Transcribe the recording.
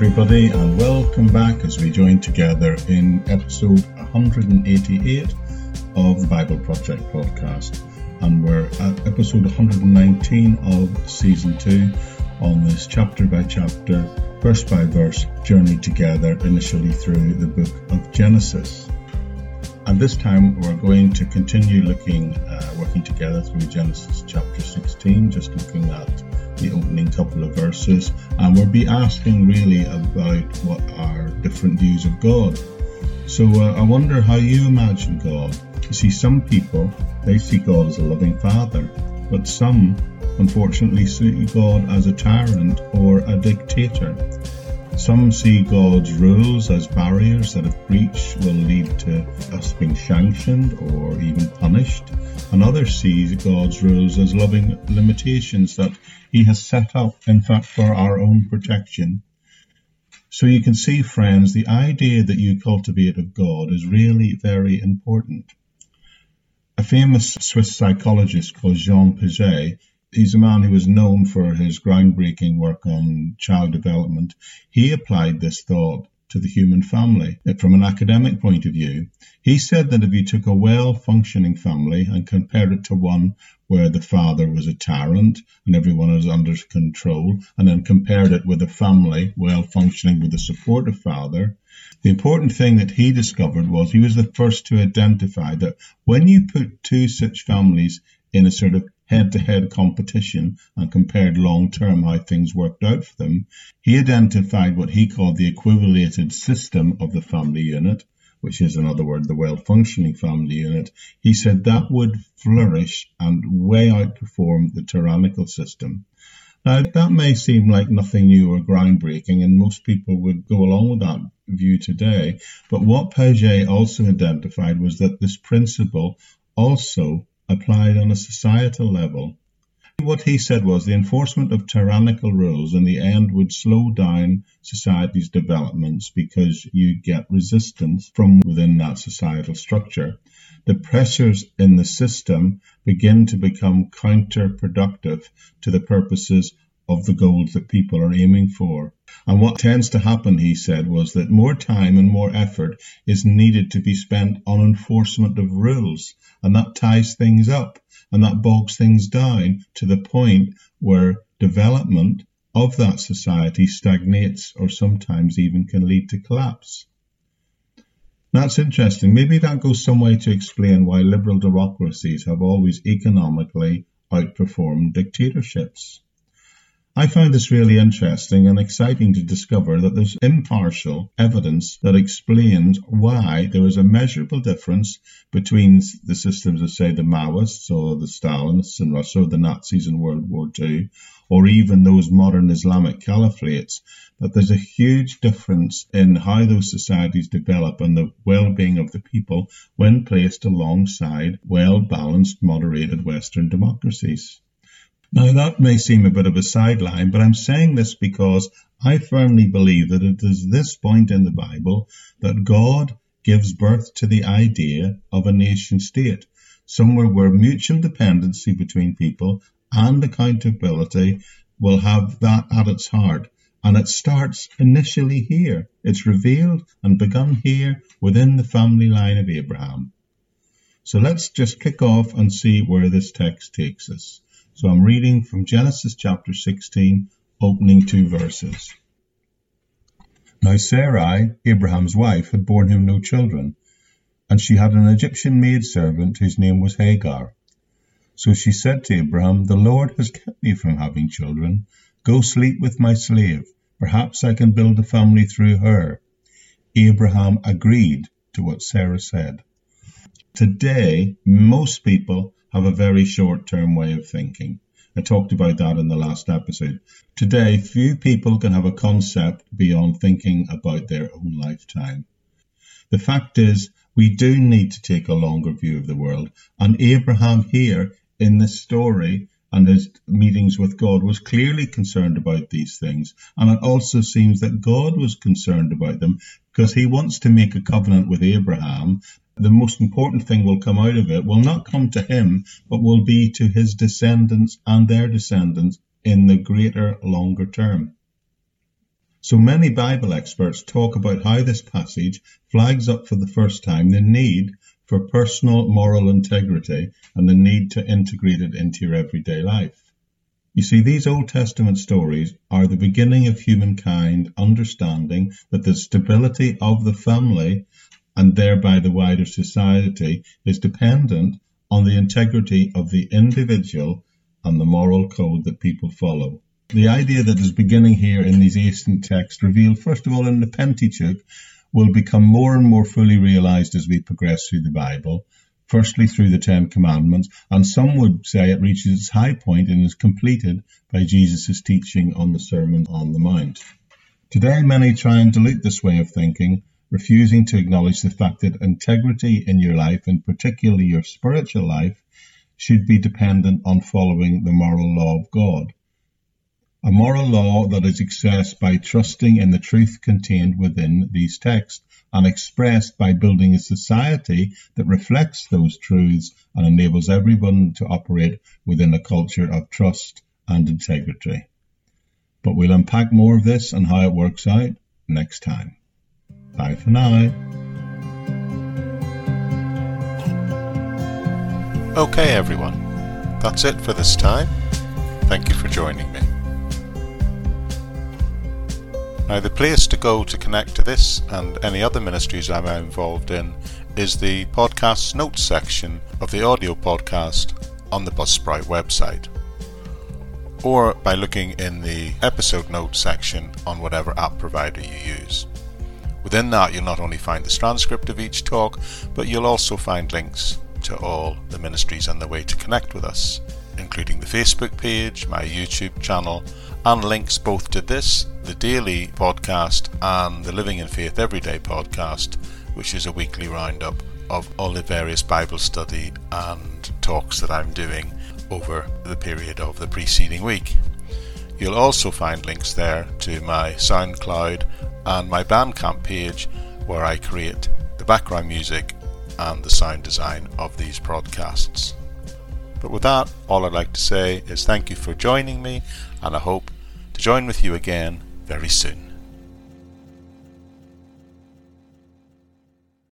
everybody, and welcome back as we join together in episode 188 of the Bible Project podcast. And we're at episode 119 of season 2 on this chapter by chapter, verse by verse journey together initially through the book of Genesis. And this time we're going to continue looking, uh, working together through Genesis chapter 16, just looking at the opening couple of verses, and we'll be asking really about what are different views of God. So uh, I wonder how you imagine God. You see, some people they see God as a loving Father, but some, unfortunately, see God as a tyrant or a dictator. Some see God's rules as barriers that if breached will lead to us being sanctioned or even punished, and others see God's rules as loving limitations that He has set up, in fact, for our own protection. So you can see, friends, the idea that you cultivate of God is really very important. A famous Swiss psychologist called Jean Piaget he's a man who was known for his groundbreaking work on child development. He applied this thought to the human family uh, from an academic point of view. He said that if you took a well functioning family and compared it to one where the father was a tyrant and everyone was under control, and then compared it with a family well functioning with a supportive father, the important thing that he discovered was he was the first to identify that when you put two such families in a sort of head-to-head competition and compared long-term how things worked out for them, he identified what he called the equilibrated system of the family unit, which is in other words the well-functioning family unit. He said that would flourish and way outperform the tyrannical system. Now, that may seem like nothing new or groundbreaking, and most people would go along with that view today. But what Piaget also identified was that this principle also applied on a societal level. What he said was the enforcement of tyrannical rules in the end would slow down society's developments because you get resistance from within that societal structure. The pressures in the system begin to become counterproductive to the purposes of the goals that people are aiming for. And what tends to happen, he said, was that more time and more effort is needed to be spent on enforcement of rules. And that ties things up and that bogs things down to the point where development of that society stagnates or sometimes even can lead to collapse. That's interesting. Maybe that goes some way to explain why liberal democracies have always economically outperformed dictatorships. I find this really interesting and exciting to discover that there's impartial evidence that explains why there is a measurable difference between the systems of, say, the Maoists or the Stalinists in Russia or the Nazis in World War II, or even those modern Islamic caliphates, that there's a huge difference in how those societies develop and the well-being of the people when placed alongside well-balanced, moderated Western democracies. Now, that may seem a bit of a sideline, but I'm saying this because I firmly believe that it is this point in the Bible that God gives birth to the idea of a nation state, somewhere where mutual dependency between people and accountability will have that at its heart. And it starts initially here. It's revealed and begun here within the family line of Abraham. So let's just kick off and see where this text takes us. So I'm reading from Genesis chapter 16, opening two verses. Now Sarai, Abraham's wife, had borne him no children, and she had an Egyptian maidservant whose name was Hagar. So she said to Abraham, The Lord has kept me from having children. Go sleep with my slave. Perhaps I can build a family through her. Abraham agreed to what Sarah said. Today, most people have a very short term way of thinking. I talked about that in the last episode. Today, few people can have a concept beyond thinking about their own lifetime. The fact is, we do need to take a longer view of the world, and Abraham here in this story and his meetings with God was clearly concerned about these things. And it also seems that God was concerned about them because he wants to make a covenant with Abraham the most important thing will come out of it will not come to him, but will be to his descendants and their descendants in the greater, longer term. So many Bible experts talk about how this passage flags up for the first time the need for personal moral integrity and the need to integrate it into your everyday life. You see, these Old Testament stories are the beginning of humankind understanding that the stability of the family and thereby the wider society is dependent on the integrity of the individual and the moral code that people follow. The idea that is beginning here in these ancient texts revealed, first of all, in the Pentateuch, will become more and more fully realized as we progress through the Bible. Firstly, through the Ten Commandments, and some would say it reaches its high point and is completed by Jesus' teaching on the Sermon on the Mount. Today, many try and dilute this way of thinking, refusing to acknowledge the fact that integrity in your life, and particularly your spiritual life, should be dependent on following the moral law of God. A moral law that is expressed by trusting in the truth contained within these texts and expressed by building a society that reflects those truths and enables everyone to operate within a culture of trust and integrity. But we'll unpack more of this and how it works out next time. Bye for now. Okay, everyone, that's it for this time. Thank you for joining me. Now, the place to go to connect to this and any other ministries I'm involved in is the podcast notes section of the audio podcast on the Buzzsprout website, or by looking in the episode notes section on whatever app provider you use. Within that, you'll not only find the transcript of each talk, but you'll also find links to all the ministries and the way to connect with us, including the Facebook page, my YouTube channel, and links both to this, the daily podcast, and the Living in Faith Everyday podcast, which is a weekly roundup of all the various Bible study and talks that I'm doing over the period of the preceding week. You'll also find links there to my SoundCloud and my Bandcamp page where I create the background music and the sound design of these broadcasts. But with that, all I'd like to say is thank you for joining me, and I hope to join with you again very soon.